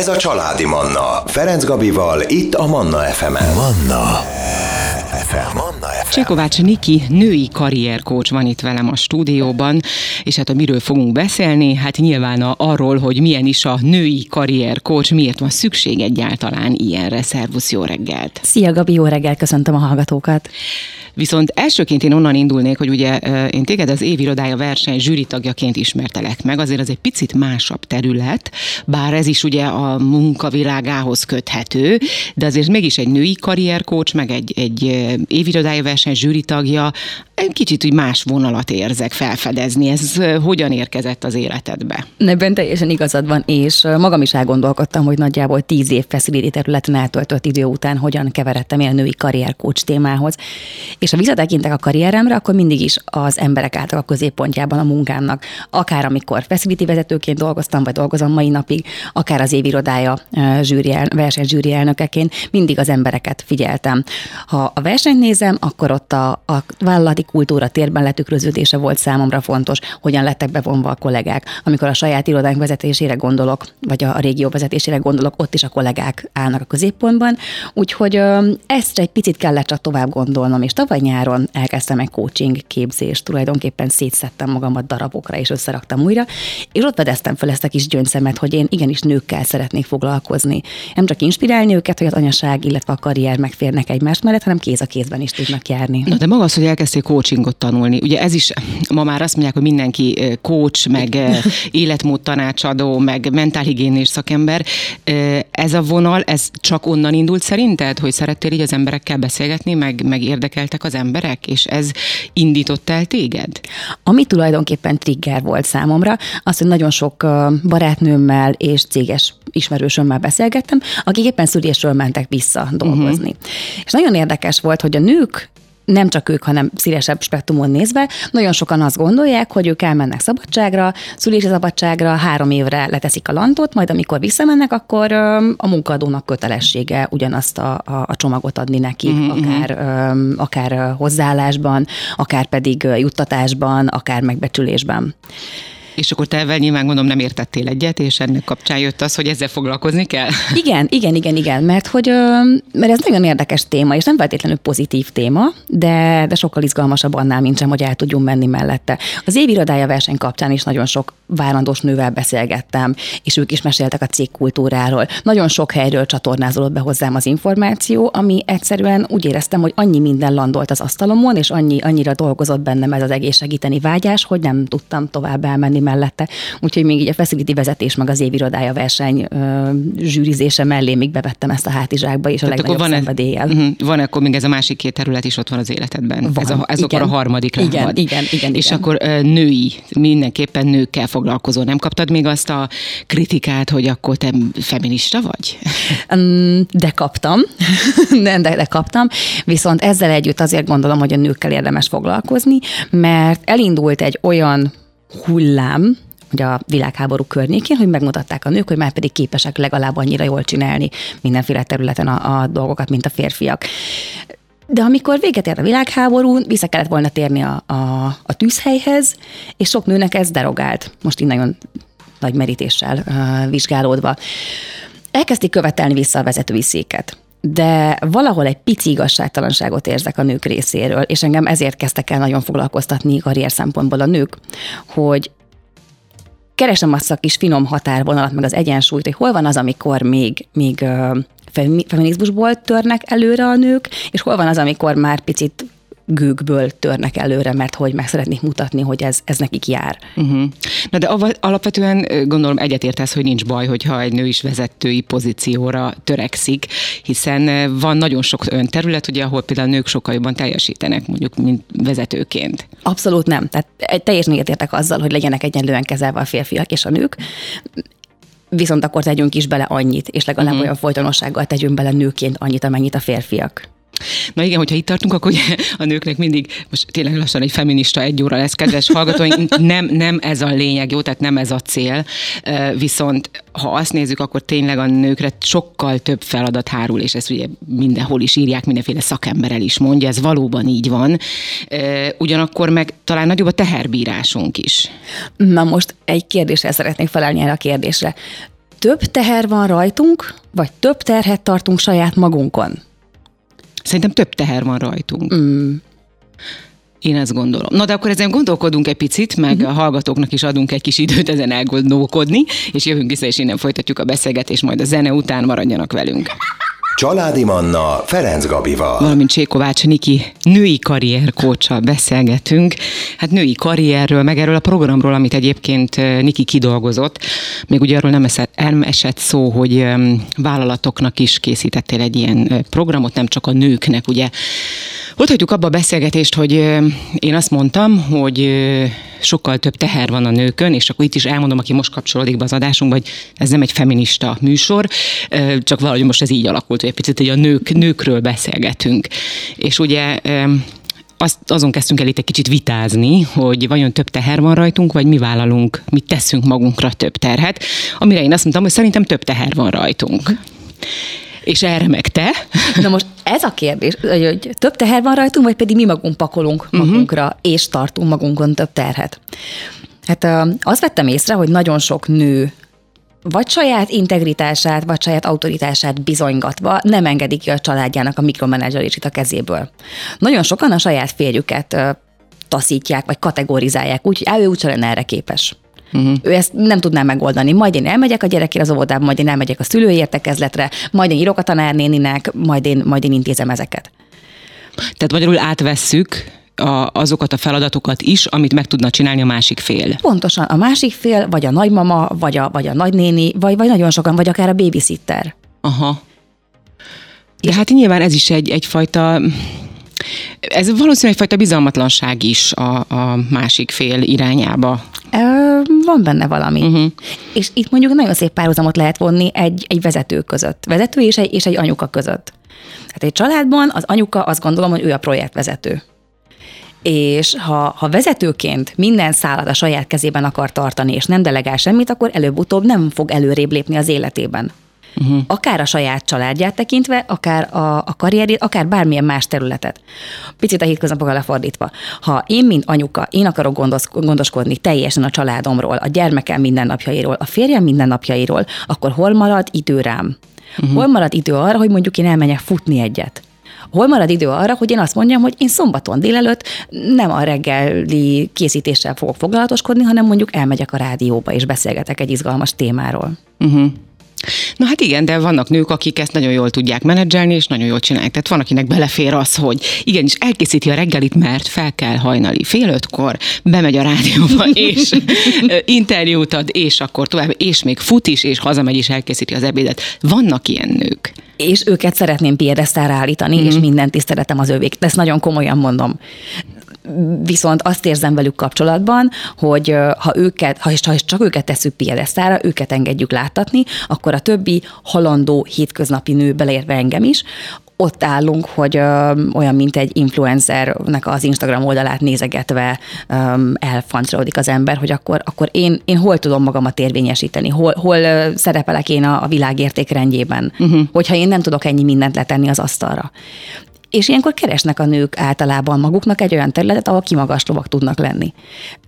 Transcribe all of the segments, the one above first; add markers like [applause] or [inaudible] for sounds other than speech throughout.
Ez a Családi Manna. Ferenc Gabival, itt a Manna FM-en. Manna FM. Manna FM. Csekovács Niki női karrierkócs van itt velem a stúdióban, és hát a miről fogunk beszélni? Hát nyilván a, arról, hogy milyen is a női karrierkócs, miért van szükség egyáltalán ilyenre. Szervusz, jó reggelt! Szia Gabi, jó reggelt, köszöntöm a hallgatókat! Viszont elsőként én onnan indulnék, hogy ugye én téged az évirodája verseny zsűritagjaként ismertelek meg, azért az egy picit másabb terület, bár ez is ugye a munkavilágához köthető, de azért mégis egy női karrierkócs, meg egy, egy évirodája verseny zsűritagja, egy kicsit úgy más vonalat érzek felfedezni. Ez hogyan érkezett az életedbe? Ebben teljesen igazad van, és magam is elgondolkodtam, hogy nagyjából tíz év feszüliti területen eltöltött idő után hogyan keveredtem a női karrierkócs témához. És ha visszatekintek a karrieremre, akkor mindig is az emberek álltak a középpontjában a munkámnak. Akár amikor facility vezetőként dolgoztam, vagy dolgozom mai napig, akár az évirodája zsűri, versenyzsűri elnökeként, mindig az embereket figyeltem. Ha a versenyt nézem, akkor ott a, a vállalati kultúra térben letükröződése volt számomra fontos, hogyan lettek bevonva a kollégák. Amikor a saját irodánk vezetésére gondolok, vagy a, régió vezetésére gondolok, ott is a kollégák állnak a középpontban. Úgyhogy ezt egy picit kellett csak tovább gondolnom, és tavaly nyáron elkezdtem egy coaching képzést, tulajdonképpen szétszettem magamat darabokra, és összeraktam újra, és ott vedeztem fel ezt a kis gyöngyszemet, hogy én igenis nőkkel szeretnék foglalkozni. Nem csak inspirálni őket, hogy az anyaság, illetve a karrier megférnek egymás mellett, hanem kéz a kézben is tudnak járni. Na de maga az, hogy elkezdték coachingot tanulni, ugye ez is, ma már azt mondják, hogy mindenki coach, meg [laughs] életmód tanácsadó, meg mentálhigiénés szakember. Ez a vonal, ez csak onnan indult szerinted, hogy szerettél így az emberekkel beszélgetni, meg, meg érdekeltek az emberek, és ez indított el téged? Ami tulajdonképpen trigger volt számomra, az, hogy nagyon sok barátnőmmel és céges ismerősömmel beszélgettem, akik éppen szülésről mentek vissza dolgozni. Uh-huh. És nagyon érdekes volt, hogy a nők nem csak ők, hanem szélesebb spektrumon nézve, nagyon sokan azt gondolják, hogy ők elmennek szabadságra, szülési szabadságra, három évre leteszik a lantot, majd amikor visszamennek, akkor a munkadónak kötelessége ugyanazt a, a, a csomagot adni nekik, mm-hmm. akár, akár hozzáállásban, akár pedig juttatásban, akár megbecsülésben. És akkor te ebben nyilván gondolom nem értettél egyet, és ennek kapcsán jött az, hogy ezzel foglalkozni kell? Igen, igen, igen, igen, mert hogy mert ez nagyon érdekes téma, és nem feltétlenül pozitív téma, de, de sokkal izgalmasabb annál, mint sem, hogy el tudjunk menni mellette. Az évirodája verseny kapcsán is nagyon sok várandós nővel beszélgettem, és ők is meséltek a cégkultúráról. Nagyon sok helyről csatornázolott be hozzám az információ, ami egyszerűen úgy éreztem, hogy annyi minden landolt az asztalomon, és annyi, annyira dolgozott bennem ez az egész segíteni vágyás, hogy nem tudtam tovább elmenni mellette. Úgyhogy még így a facility vezetés, meg az évirodája verseny ö, zsűrizése mellé még bevettem ezt a hátizsákba, és Tehát a legnagyobb van szenvedéllyel. Ez, uh-huh, van akkor még ez a másik két terület is ott van az életedben. Van, ez, a, ez igen. akkor a harmadik igen, lábad. Igen, igen, És igen. akkor női, mindenképpen nőkkel foglalkozó. Nem kaptad még azt a kritikát, hogy akkor te feminista vagy? De kaptam, [laughs] de, de, de kaptam, viszont ezzel együtt azért gondolom, hogy a nőkkel érdemes foglalkozni, mert elindult egy olyan hullám, hogy a világháború környékén, hogy megmutatták a nők, hogy már pedig képesek legalább annyira jól csinálni mindenféle területen a, a dolgokat, mint a férfiak. De amikor véget ért a világháború, vissza kellett volna térni a, a, a tűzhelyhez, és sok nőnek ez derogált. Most így nagyon nagy merítéssel uh, vizsgálódva. Elkezdték követelni vissza a vezetői széket de valahol egy pici igazságtalanságot érzek a nők részéről, és engem ezért kezdtek el nagyon foglalkoztatni karrier szempontból a nők, hogy keresem azt a kis finom határvonalat, meg az egyensúlyt, hogy hol van az, amikor még, még feminizmusból törnek előre a nők, és hol van az, amikor már picit gőkből törnek előre, mert hogy meg szeretnék mutatni, hogy ez, ez nekik jár. Uh-huh. Na de alapvetően gondolom egyetértesz, hogy nincs baj, hogyha egy nő is vezetői pozícióra törekszik, hiszen van nagyon sok olyan terület, ugye, ahol például nők sokkal jobban teljesítenek, mondjuk, mint vezetőként. Abszolút nem. Tehát teljesen egyetértek azzal, hogy legyenek egyenlően kezelve a férfiak és a nők viszont akkor tegyünk is bele annyit, és legalább uh-huh. olyan folytonossággal tegyünk bele nőként annyit, amennyit a férfiak. Na igen, hogyha itt tartunk, akkor ugye a nőknek mindig, most tényleg lassan egy feminista egy óra lesz, kedves hallgatóink, nem, nem ez a lényeg, jó, tehát nem ez a cél, viszont ha azt nézzük, akkor tényleg a nőkre sokkal több feladat hárul, és ezt ugye mindenhol is írják, mindenféle szakember el is mondja, ez valóban így van. Ugyanakkor meg talán nagyobb a teherbírásunk is. Na most egy kérdéssel szeretnék felelni erre a kérdésre több teher van rajtunk, vagy több terhet tartunk saját magunkon? Szerintem több teher van rajtunk. Mm. Én ezt gondolom. Na de akkor ezen gondolkodunk egy picit, meg uh-huh. a hallgatóknak is adunk egy kis időt ezen elgondolkodni, és jövünk vissza, és innen folytatjuk a beszélgetést, majd a zene után maradjanak velünk. Családi Manna Ferenc Gabival. Valamint Csékovács Niki női karrierkócsal beszélgetünk. Hát női karrierről, meg erről a programról, amit egyébként Niki kidolgozott. Még ugye arról nem esett, nem esett szó, hogy vállalatoknak is készítettél egy ilyen programot, nem csak a nőknek, ugye. Ott hagyjuk abba a beszélgetést, hogy én azt mondtam, hogy sokkal több teher van a nőkön, és akkor itt is elmondom, aki most kapcsolódik be az adásunkba, hogy ez nem egy feminista műsor, csak valahogy most ez így alakult, hogy egy picit hogy a nők, nőkről beszélgetünk. És ugye azt, azon kezdtünk el itt egy kicsit vitázni, hogy vajon több teher van rajtunk, vagy mi vállalunk, mit teszünk magunkra több terhet, amire én azt mondtam, hogy szerintem több teher van rajtunk. És erre meg te. Na most ez a kérdés, hogy több teher van rajtunk, vagy pedig mi magunk pakolunk mhm. magunkra, uh-huh. és tartunk magunkon több terhet. Hát azt vettem észre, hogy nagyon sok nő vagy saját integritását, vagy saját autoritását bizonygatva nem engedik ki a családjának a mikromenedzselését a kezéből. Nagyon sokan a saját férjüket taszítják, vagy kategorizálják, úgyhogy ő úgyse lenne erre képes. Uh-huh. Ő ezt nem tudná megoldani. Majd én elmegyek a gyerekére az óvodába, majd én elmegyek a szülői értekezletre, majd én írok a tanárnéninek, majd én, majd én intézem ezeket. Tehát magyarul átvesszük a, azokat a feladatokat is, amit meg tudna csinálni a másik fél. Pontosan, a másik fél, vagy a nagymama, vagy a, vagy a nagynéni, vagy, vagy nagyon sokan, vagy akár a babysitter. Aha. De hát nyilván ez is egy, egyfajta ez valószínűleg egyfajta bizalmatlanság is a, a másik fél irányába. Van benne valami. Uh-huh. És itt mondjuk nagyon szép párhuzamot lehet vonni egy, egy vezető között. Vezető és egy, és egy anyuka között. Hát egy családban az anyuka azt gondolom, hogy ő a projektvezető. És ha, ha vezetőként minden szállat a saját kezében akar tartani, és nem delegál semmit, akkor előbb-utóbb nem fog előrébb lépni az életében. Uh-huh. Akár a saját családját tekintve, akár a, a karrierét, akár bármilyen más területet. Picit a hétköznapokkal lefordítva. Ha én, mint anyuka, én akarok gondos, gondoskodni teljesen a családomról, a gyermekem mindennapjairól, a férjem mindennapjairól, akkor hol marad idő rám? Uh-huh. Hol marad idő arra, hogy mondjuk én elmenjek futni egyet? Hol marad idő arra, hogy én azt mondjam, hogy én szombaton délelőtt nem a reggeli készítéssel fogok foglalatoskodni, hanem mondjuk elmegyek a rádióba és beszélgetek egy izgalmas témáról. Uh-huh. Na hát igen, de vannak nők, akik ezt nagyon jól tudják menedzselni, és nagyon jól csinálják. Tehát van, akinek belefér az, hogy igenis elkészíti a reggelit, mert fel kell hajnali fél ötkor, bemegy a rádióba, [laughs] és interjút ad, és akkor tovább, és még fut is, és hazamegy, és elkészíti az ebédet. Vannak ilyen nők. És őket szeretném piedesztára állítani, mm-hmm. és minden tiszteletem az övék. Ezt nagyon komolyan mondom viszont azt érzem velük kapcsolatban, hogy ha őket, ha is, ha csak őket tesszük piedesztára, őket engedjük láttatni, akkor a többi halandó hétköznapi nő, beleértve engem is, ott állunk, hogy ö, olyan, mint egy influencernek az Instagram oldalát nézegetve ö, az ember, hogy akkor, akkor én, én hol tudom magamat érvényesíteni, hol, hol ö, szerepelek én a, a világ értékrendjében, uh-huh. hogyha én nem tudok ennyi mindent letenni az asztalra. És ilyenkor keresnek a nők általában maguknak egy olyan területet, ahol kimagaslóak tudnak lenni.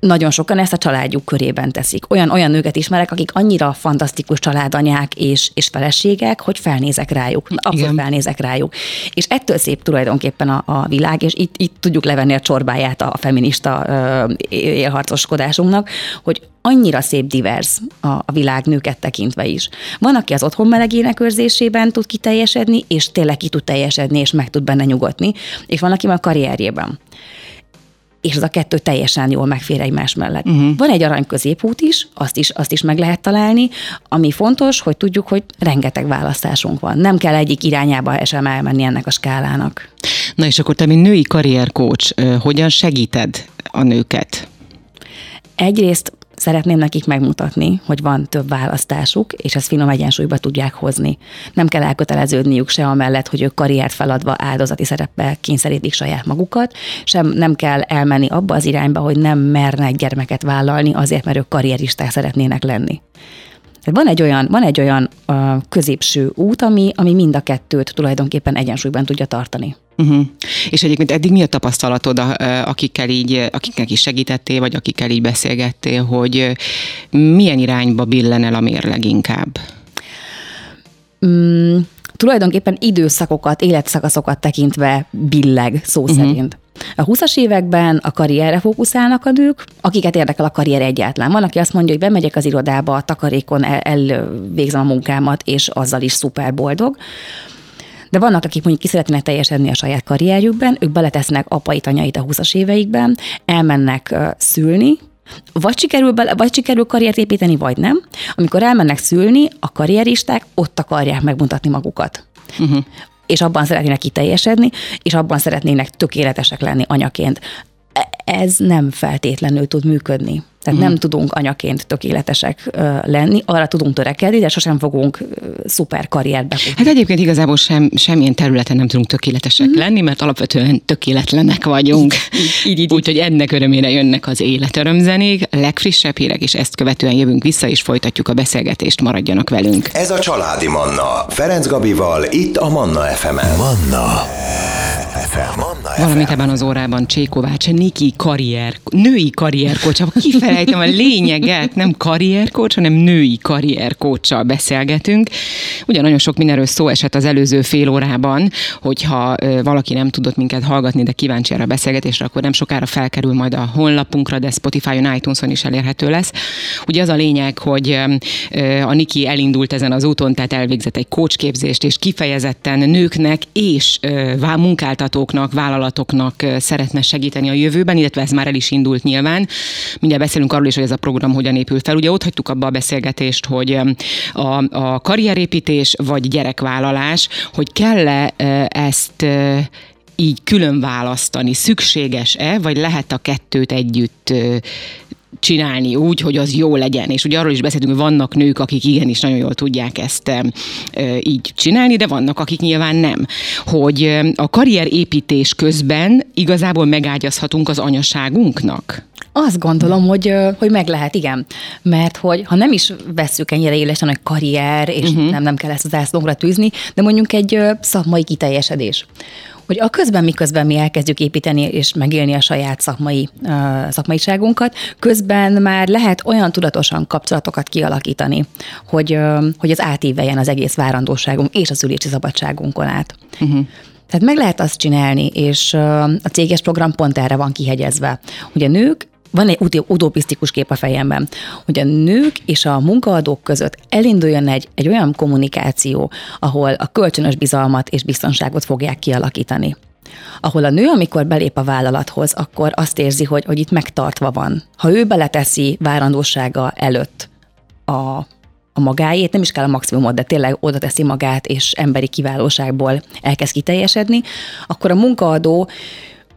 Nagyon sokan ezt a családjuk körében teszik. Olyan, olyan nőket ismerek, akik annyira fantasztikus családanyák és, és feleségek, hogy felnézek rájuk. Abszolút felnézek rájuk. És ettől szép tulajdonképpen a, a világ, és itt, itt tudjuk levenni a csorbáját a feminista ö, élharcoskodásunknak, hogy annyira szép divers a, a világ nőket tekintve is. Van, aki az otthon melegének őrzésében tud kiteljesedni, és tényleg ki tud teljesedni, és meg tud benne nyugodni, és van, aki a karrierjében és az a kettő teljesen jól megfér egymás mellett. Uh-huh. Van egy arany középút is, azt is, azt is meg lehet találni, ami fontos, hogy tudjuk, hogy rengeteg választásunk van. Nem kell egyik irányába sem elmenni ennek a skálának. Na és akkor te, mint női karrierkócs, hogyan segíted a nőket? Egyrészt Szeretném nekik megmutatni, hogy van több választásuk, és ezt finom egyensúlyba tudják hozni. Nem kell elköteleződniük se amellett, hogy ők karriert feladva áldozati szereppel kényszerítik saját magukat, sem nem kell elmenni abba az irányba, hogy nem mernek gyermeket vállalni azért, mert ők karrieristák szeretnének lenni. Van egy olyan, van egy olyan uh, középső út, ami, ami mind a kettőt tulajdonképpen egyensúlyban tudja tartani. Uh-huh. És egyébként eddig mi a tapasztalatod, akikkel így, akiknek is segítettél, vagy akikkel így beszélgettél, hogy milyen irányba billen el a mérleg inkább? mm, tulajdonképpen időszakokat, életszakaszokat tekintve billeg szó uh-huh. szerint. A 20-as években a karrierre fókuszálnak a nők, akiket érdekel a karrier egyáltalán. Van, aki azt mondja, hogy bemegyek az irodába, a takarékon el, elvégzem a munkámat, és azzal is szuper boldog. De vannak, akik mondjuk ki szeretnének teljesedni a saját karrierjükben, ők beletesznek apait, anyait a 20-as éveikben, elmennek szülni, vagy sikerül, bele, vagy sikerül karriert építeni, vagy nem. Amikor elmennek szülni, a karrieristák ott akarják megmutatni magukat. Uh-huh és abban szeretnének kiteljesedni, és abban szeretnének tökéletesek lenni anyaként. E, ez nem feltétlenül tud működni. Tehát mm. nem tudunk anyaként tökéletesek lenni, arra tudunk törekedni, de sosem fogunk szuper karrierbe. Hát egyébként igazából sem, semmilyen területen nem tudunk tökéletesek mm. lenni, mert alapvetően tökéletlenek vagyunk. [laughs] így, így, Úgyhogy ennek örömére jönnek az életörömzenék, legfrissebb hírek, és ezt követően jövünk vissza, és folytatjuk a beszélgetést, maradjanak velünk. Ez a Családi Manna, Ferenc Gabival, itt a Manna FM-en. Manna. FM. Manna FM. Valamit ebben az órában Csékovács, Niki karrier, női karrierkocs, kifelejtem a lényeget, nem karrierkocs, hanem női karrierkocsal beszélgetünk. Ugye nagyon sok mindenről szó esett az előző fél órában, hogyha valaki nem tudott minket hallgatni, de kíváncsi erre a beszélgetésre, akkor nem sokára felkerül majd a honlapunkra, de Spotify-on, iTunes-on is elérhető lesz. Ugye az a lényeg, hogy a Niki elindult ezen az úton, tehát elvégzett egy coachképzést, és kifejezetten nőknek és munkáltatóknak, vállalatoknak szeretne segíteni a jövőben, illetve ez már el is indult nyilván. Mindjárt beszélünk arról is, hogy ez a program hogyan épül fel. Ugye ott hagytuk abba a beszélgetést, hogy a, a karrierépítés vagy gyerekvállalás, hogy kell-e ezt így külön választani, szükséges-e, vagy lehet a kettőt együtt csinálni úgy, hogy az jó legyen. És ugye arról is beszéltünk, hogy vannak nők, akik igenis nagyon jól tudják ezt így csinálni, de vannak, akik nyilván nem. Hogy a karrierépítés közben igazából megágyazhatunk az anyaságunknak. Azt gondolom, hogy, hogy meg lehet, igen. Mert hogy ha nem is vesszük ennyire élesen, hogy karrier, és uh-huh. nem, nem kell ezt az ászlónkra tűzni, de mondjuk egy szakmai kiteljesedés hogy a közben, miközben mi elkezdjük építeni és megélni a saját szakmai szakmaiságunkat, közben már lehet olyan tudatosan kapcsolatokat kialakítani, hogy, hogy az átíveljen az egész várandóságunk és az ülési szabadságunkon át. Uh-huh. Tehát meg lehet azt csinálni, és a céges program pont erre van kihegyezve, hogy a nők van egy utopisztikus kép a fejemben, hogy a nők és a munkaadók között elinduljon egy, egy olyan kommunikáció, ahol a kölcsönös bizalmat és biztonságot fogják kialakítani. Ahol a nő, amikor belép a vállalathoz, akkor azt érzi, hogy, hogy itt megtartva van. Ha ő beleteszi várandósága előtt a, a magáét, nem is kell a maximumot, de tényleg oda teszi magát, és emberi kiválóságból elkezd kiteljesedni, akkor a munkaadó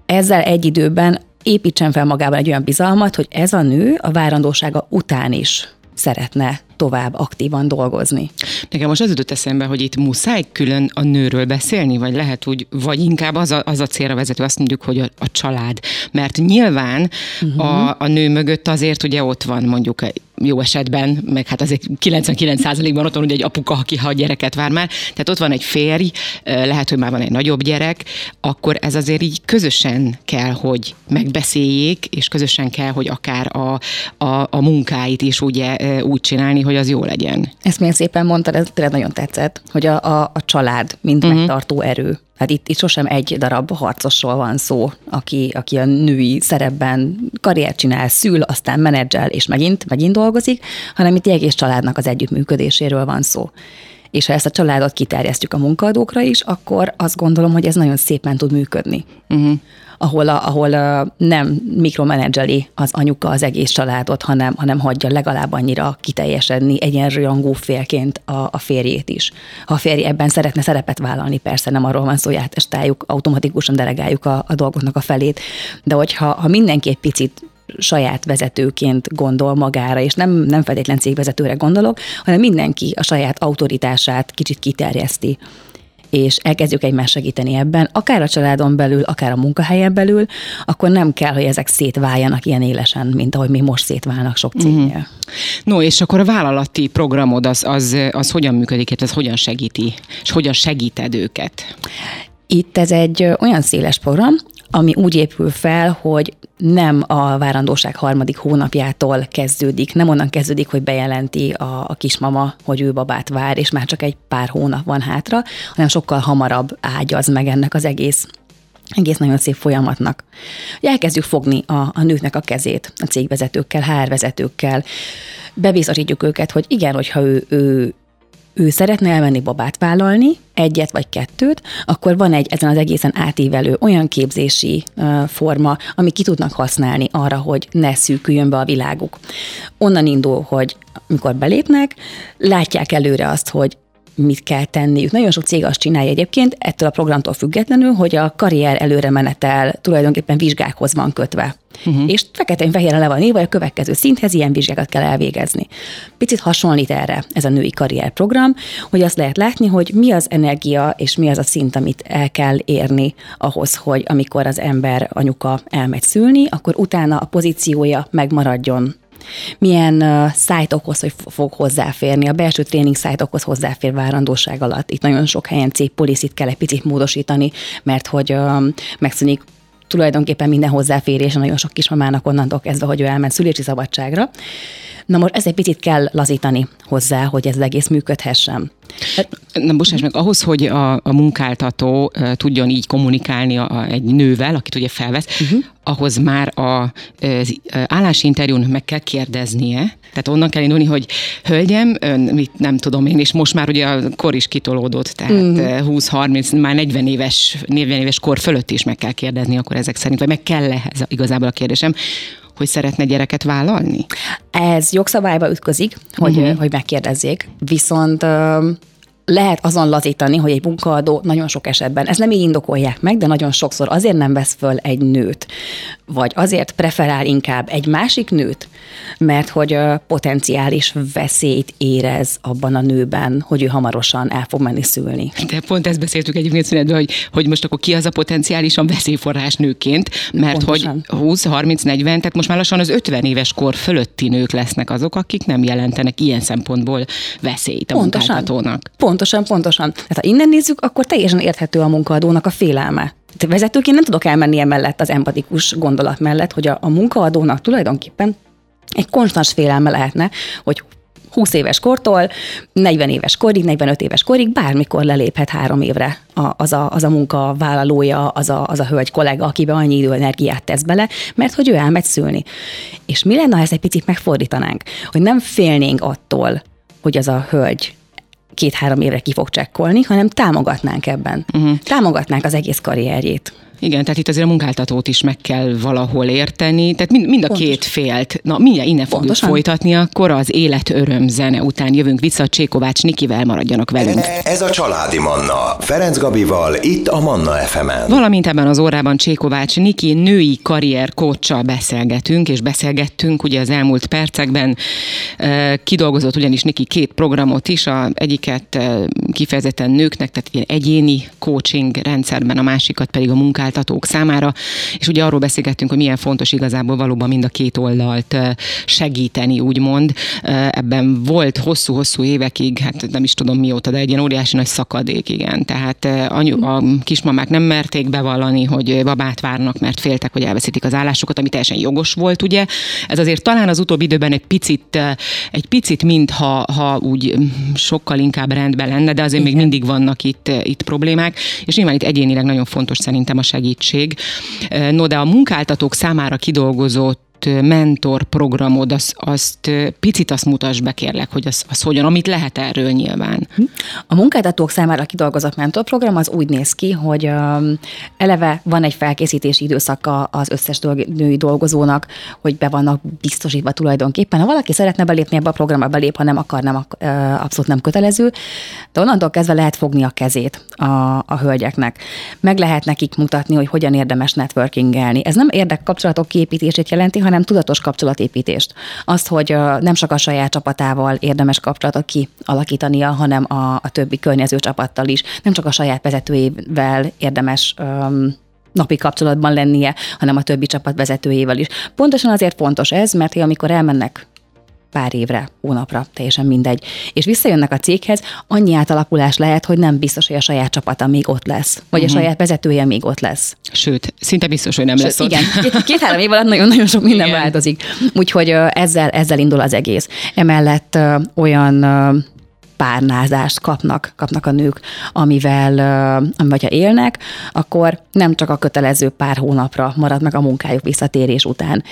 ezzel egy időben építsen fel magában egy olyan bizalmat, hogy ez a nő a várandósága után is szeretne tovább aktívan dolgozni. Nekem most az jutott eszembe, hogy itt muszáj külön a nőről beszélni, vagy lehet úgy, vagy inkább az a, az a célra vezető, azt mondjuk, hogy a, a család. Mert nyilván uh-huh. a, a nő mögött azért ugye ott van mondjuk jó esetben, meg hát azért 99%-ban ott van ugye egy apuka, aki ha gyereket vár már, tehát ott van egy férj, lehet, hogy már van egy nagyobb gyerek, akkor ez azért így közösen kell, hogy megbeszéljék, és közösen kell, hogy akár a, a, a munkáit is ugye úgy csinálni, hogy az jó legyen. Ezt milyen szépen mondtad, ez tényleg nagyon tetszett, hogy a, a, a család, mint uh-huh. megtartó erő. Hát itt, itt sosem egy darab harcosról van szó, aki, aki a női szerepben karriert csinál, szül, aztán menedzsel, és megint, megint dolgozik, hanem itt egy egész családnak az együttműködéséről van szó. És ha ezt a családot kiterjesztjük a munkadókra is, akkor azt gondolom, hogy ez nagyon szépen tud működni. Uh-huh ahol, a, ahol nem mikromenedzseli az anyuka az egész családot, hanem, hanem hagyja legalább annyira kiteljesedni egyenrangú félként a, a férjét is. Ha a férj ebben szeretne szerepet vállalni, persze nem arról van szó, hogy átestáljuk, automatikusan delegáljuk a, a dolgoknak a felét, de hogyha ha mindenki egy picit saját vezetőként gondol magára, és nem, nem feltétlen cégvezetőre gondolok, hanem mindenki a saját autoritását kicsit kiterjeszti és elkezdjük egymást segíteni ebben, akár a családon belül, akár a munkahelyen belül, akkor nem kell, hogy ezek szétváljanak ilyen élesen, mint ahogy mi most szétválnak sok cégnél. Mm. No, és akkor a vállalati programod az, az, az hogyan működik, ez hogyan segíti, és hogyan segíted őket? Itt ez egy olyan széles program, ami úgy épül fel, hogy nem a várandóság harmadik hónapjától kezdődik, nem onnan kezdődik, hogy bejelenti a, a kismama, hogy ő babát vár, és már csak egy pár hónap van hátra, hanem sokkal hamarabb ágyaz meg ennek az egész egész nagyon szép folyamatnak. Elkezdjük fogni a, a nőknek a kezét a cégvezetőkkel, HR vezetőkkel, bebizonyítjuk őket, hogy igen, hogyha ő, ő ő szeretne elmenni babát vállalni, egyet vagy kettőt, akkor van egy ezen az egészen átívelő olyan képzési forma, ami ki tudnak használni arra, hogy ne szűküljön be a világuk. Onnan indul, hogy amikor belépnek, látják előre azt, hogy mit kell tenniük. Nagyon sok cég azt csinálja egyébként, ettől a programtól függetlenül, hogy a karrier előre menetel tulajdonképpen vizsgákhoz van kötve. Uh-huh. És feketén-fehéren le van írva, a következő szinthez ilyen vizsgákat kell elvégezni. Picit hasonlít erre ez a női karrierprogram, hogy azt lehet látni, hogy mi az energia és mi az a szint, amit el kell érni ahhoz, hogy amikor az ember, anyuka elmegy szülni, akkor utána a pozíciója megmaradjon milyen uh, szájtokhoz hogy fog hozzáférni. A belső tréning szájtokhoz hozzáfér várandóság alatt. Itt nagyon sok helyen cég policy kell egy picit módosítani, mert hogy uh, megszűnik tulajdonképpen minden hozzáférés, nagyon sok kismamának onnantól kezdve, hogy ő elment szülési szabadságra. Na most ez egy picit kell lazítani hozzá, hogy ez egész működhessen. Na, bocsáss meg, ahhoz, hogy a, a munkáltató uh, tudjon így kommunikálni a, a, egy nővel, akit ugye felvesz, uh-huh. ahhoz már a, az állásinterjún meg kell kérdeznie, tehát onnan kell indulni, hogy hölgyem, ön mit nem tudom én, és most már ugye a kor is kitolódott, tehát uh-huh. 20-30, már 40 éves, 40 éves kor fölött is meg kell kérdezni, akkor ezek szerint, vagy meg kell-e ez igazából a kérdésem, hogy szeretne gyereket vállalni? Ez jogszabályba ütközik, hogy, uh-huh. hogy megkérdezzék, viszont lehet azon lazítani, hogy egy munkaadó nagyon sok esetben, ez nem így indokolják meg, de nagyon sokszor azért nem vesz föl egy nőt, vagy azért preferál inkább egy másik nőt, mert hogy potenciális veszélyt érez abban a nőben, hogy ő hamarosan el fog menni szülni. De pont ezt beszéltük egyébként szünetben, hogy, hogy most akkor ki az a potenciálisan veszélyforrás nőként, mert Pontosan. hogy 20, 30, 40, tehát most már lassan az 50 éves kor fölötti nők lesznek azok, akik nem jelentenek ilyen szempontból veszélyt a Pontosan. munkáltatónak. Pontosan, pontosan. Tehát ha innen nézzük, akkor teljesen érthető a munkaadónak a félelme. Tehát vezetőként nem tudok elmenni emellett az empatikus gondolat mellett, hogy a, a munkaadónak tulajdonképpen egy konstans félelme lehetne, hogy 20 éves kortól 40 éves korig, 45 éves korig bármikor leléphet három évre az a, az a munkavállalója, az a, az a hölgy kollega, akibe annyi idő energiát tesz bele, mert hogy ő elmegy szülni. És mi lenne, ha ezt egy picit megfordítanánk, hogy nem félnénk attól, hogy az a hölgy két-három évre ki fog csekkolni, hanem támogatnánk ebben. Uh-huh. Támogatnánk az egész karrierjét. Igen, tehát itt azért a munkáltatót is meg kell valahol érteni, tehát mind, mind a Pontos. két félt. Na, mindjárt innen fogjuk Pontosan. folytatni, akkor az élet öröm zene után jövünk vissza, Csékovács Nikivel maradjanak velünk. Ez a Családi Manna, Ferenc Gabival, itt a Manna fm -en. Valamint ebben az órában Csékovács Niki női karrier kócsal beszélgetünk, és beszélgettünk ugye az elmúlt percekben. Kidolgozott ugyanis Niki két programot is, a egyiket kifejezetten nőknek, tehát ilyen egyéni coaching rendszerben, a másikat pedig a munkát munkáltatók számára, és ugye arról beszélgettünk, hogy milyen fontos igazából valóban mind a két oldalt segíteni, úgymond. Ebben volt hosszú-hosszú évekig, hát nem is tudom mióta, de egy ilyen óriási nagy szakadék, igen. Tehát anyu, a kismamák nem merték bevallani, hogy babát várnak, mert féltek, hogy elveszítik az állásukat, ami teljesen jogos volt, ugye. Ez azért talán az utóbbi időben egy picit, egy picit mintha ha úgy sokkal inkább rendben lenne, de azért Igen. még mindig vannak itt, itt problémák, és nyilván itt egyénileg nagyon fontos szerintem a segítség. No, de a munkáltatók számára kidolgozott mentor programod, azt, azt picit azt mutasd be kérlek, hogy az, az hogyan, amit lehet erről nyilván. A munkáltatók számára kidolgozott mentorprogram az úgy néz ki, hogy eleve van egy felkészítési időszaka az összes női dolgozónak, hogy be vannak biztosítva tulajdonképpen. Ha valaki szeretne belépni ebbe a programba, belép, ha nem akar, nem, abszolút nem kötelező, de onnantól kezdve lehet fogni a kezét a, a hölgyeknek. Meg lehet nekik mutatni, hogy hogyan érdemes networkingelni. Ez nem érdek kapcsolatok képítését jelenti, hanem tudatos kapcsolatépítést. Azt, hogy nem csak a saját csapatával érdemes kapcsolatot kialakítania, hanem a, a többi környező csapattal is. Nem csak a saját vezetőjével érdemes um, napi kapcsolatban lennie, hanem a többi csapat vezetőjével is. Pontosan azért fontos ez, mert amikor elmennek pár évre, hónapra, teljesen mindegy. És visszajönnek a céghez, annyi átalakulás lehet, hogy nem biztos, hogy a saját csapata még ott lesz, vagy uh-huh. a saját vezetője még ott lesz. Sőt, szinte biztos, hogy nem Sőt, lesz ott. Igen, két-három év alatt nagyon-nagyon sok minden igen. változik. Úgyhogy ezzel, ezzel indul az egész. Emellett olyan párnázást kapnak, kapnak a nők, amivel, amivel ha élnek, akkor nem csak a kötelező pár hónapra marad meg a munkájuk visszatérés után.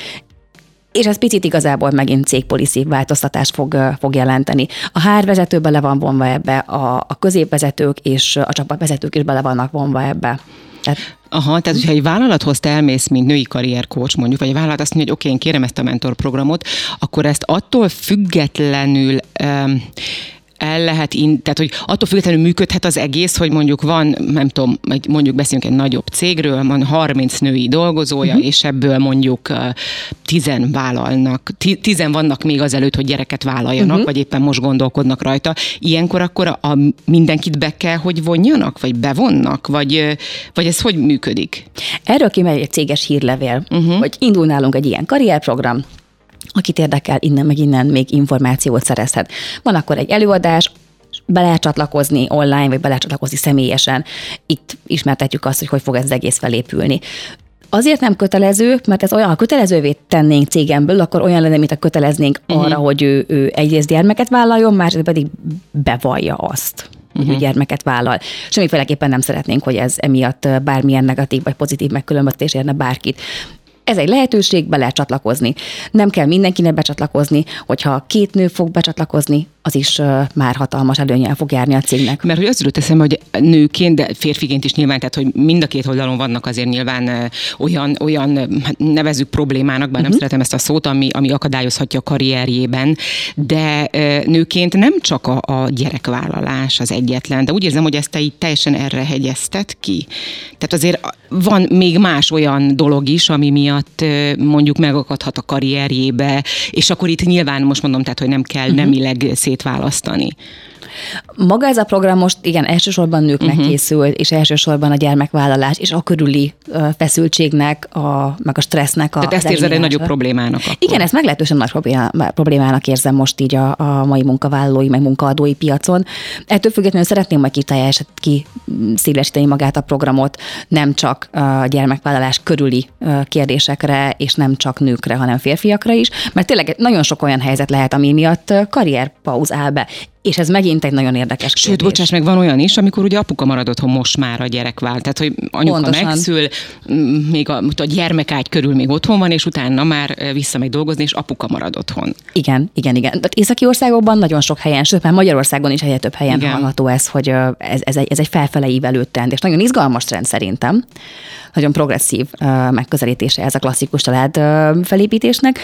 És ez picit igazából megint cégpolicy változtatás fog, fog jelenteni. A hárvezető bele van vonva ebbe, a, a középvezetők és a csapatvezetők is bele vannak vonva ebbe. Tehát Aha, tehát hogyha egy vállalathoz te elmész, mint női karriercoach mondjuk, vagy a vállalat azt mondja, hogy oké, okay, én kérem ezt a mentorprogramot, akkor ezt attól függetlenül um, el lehet, in, tehát hogy attól függetlenül működhet az egész, hogy mondjuk van, nem tudom, mondjuk beszélünk egy nagyobb cégről, van 30 női dolgozója, uh-huh. és ebből mondjuk tizen vállalnak, tizen vannak még azelőtt, hogy gyereket vállaljanak, uh-huh. vagy éppen most gondolkodnak rajta. Ilyenkor akkor a, a mindenkit be kell, hogy vonjanak, vagy bevonnak, vagy, vagy ez hogy működik? Erről kimegy egy céges hírlevél, uh-huh. hogy indul nálunk egy ilyen karrierprogram, akit érdekel, innen meg innen még információt szerezhet. Van akkor egy előadás, be lehet csatlakozni online, vagy be lehet csatlakozni személyesen. Itt ismertetjük azt, hogy hogy fog ez az egész felépülni. Azért nem kötelező, mert ez olyan, ha kötelezővé tennénk cégemből, akkor olyan lenne, mint a köteleznénk uh-huh. arra, hogy ő, ő egyrészt gyermeket vállaljon, másrészt pedig bevallja azt uh-huh. hogy ő gyermeket vállal. Semmiféleképpen nem szeretnénk, hogy ez emiatt bármilyen negatív vagy pozitív megkülönböztetés érne bárkit. Ez egy lehetőség, be lehet csatlakozni. Nem kell mindenkinek becsatlakozni, hogyha két nő fog becsatlakozni, az is már hatalmas előnyel fog járni a cégnek. Mert hogy az jutott eszembe, hogy nőként, de férfiként is nyilván, tehát hogy mind a két oldalon vannak azért nyilván olyan, olyan hát nevezük problémának, bár uh-huh. nem mhm. szeretem ezt a szót, ami, ami akadályozhatja a karrierjében, de nőként nem csak a, a gyerekvállalás az egyetlen, de úgy érzem, hogy ezt te így teljesen erre hegyezted ki. Tehát azért van még más olyan dolog is, ami miatt mondjuk megakadhat a karrierjébe, és akkor itt nyilván most mondom, tehát, hogy nem kell uh-huh. nemileg szétválasztani. Maga ez a program most igen, elsősorban nőknek uh-huh. készül, és elsősorban a gyermekvállalás és a körüli feszültségnek, a, meg a stressznek a. Tehát ezt érzed egy nagyobb problémának. Akkor. Igen, ezt meglehetősen nagy problémának érzem most így a, a mai munkavállalói, meg munkaadói piacon. Ettől függetlenül szeretném majd kiteljeset ki szélesíteni magát a programot, nem csak a gyermekvállalás körüli kérdésekre, és nem csak nőkre, hanem férfiakra is, mert tényleg nagyon sok olyan helyzet lehet, ami miatt karrierpauz áll be. És ez megint egy nagyon érdekes kérdés. Sőt, bocsáss meg, van olyan is, amikor ugye apuka marad otthon most már a gyerek vált. Tehát, hogy anyuka Pontosan. megszül, még a, a gyermekágy körül még otthon van, és utána már visszamegy dolgozni, és apuka marad otthon. Igen, igen, igen. Tehát északi országokban nagyon sok helyen, sőt, már Magyarországon is egyre több helyen igen. hallható ez, hogy ez, ez, egy, ez egy felfele ívelő trend, és nagyon izgalmas trend szerintem. Nagyon progresszív megközelítése ez a klasszikus család felépítésnek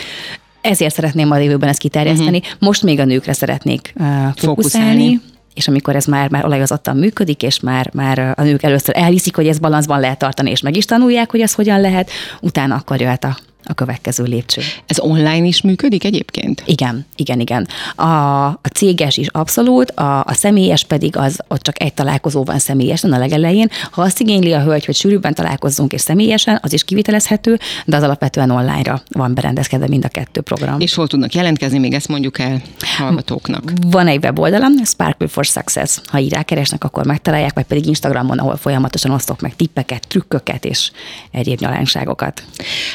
ezért szeretném a jövőben ezt kiterjeszteni. Uh-huh. Most még a nőkre szeretnék uh, fókuszálni. fókuszálni és amikor ez már, már olajozottan működik, és már, már a nők először elhiszik, hogy ez balanszban lehet tartani, és meg is tanulják, hogy ez hogyan lehet, utána akkor jöhet a a következő lépcső. Ez online is működik egyébként? Igen, igen, igen. A, a céges is abszolút, a, a személyes pedig az, ott csak egy találkozó van személyesen a legelején. Ha azt igényli a hölgy, hogy sűrűbben találkozzunk és személyesen, az is kivitelezhető, de az alapvetően online-ra van berendezkedve mind a kettő program. És hol tudnak jelentkezni, még ezt mondjuk el hallgatóknak? Van egy weboldalam, Sparkle for Success. Ha így rákeresnek, akkor megtalálják, vagy pedig Instagramon, ahol folyamatosan osztok meg tippeket, trükköket és egyéb nyalánságokat.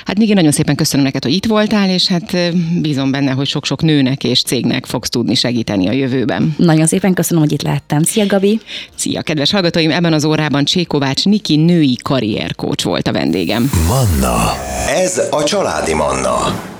Hát még nagyon szépen köszönöm neked, hogy itt voltál, és hát bízom benne, hogy sok-sok nőnek és cégnek fogsz tudni segíteni a jövőben. Nagyon szépen köszönöm, hogy itt lehettem. Szia, Gabi! Szia, kedves hallgatóim! Ebben az órában Csékovács Niki női karrierkócs volt a vendégem. Manna. Ez a családi Manna.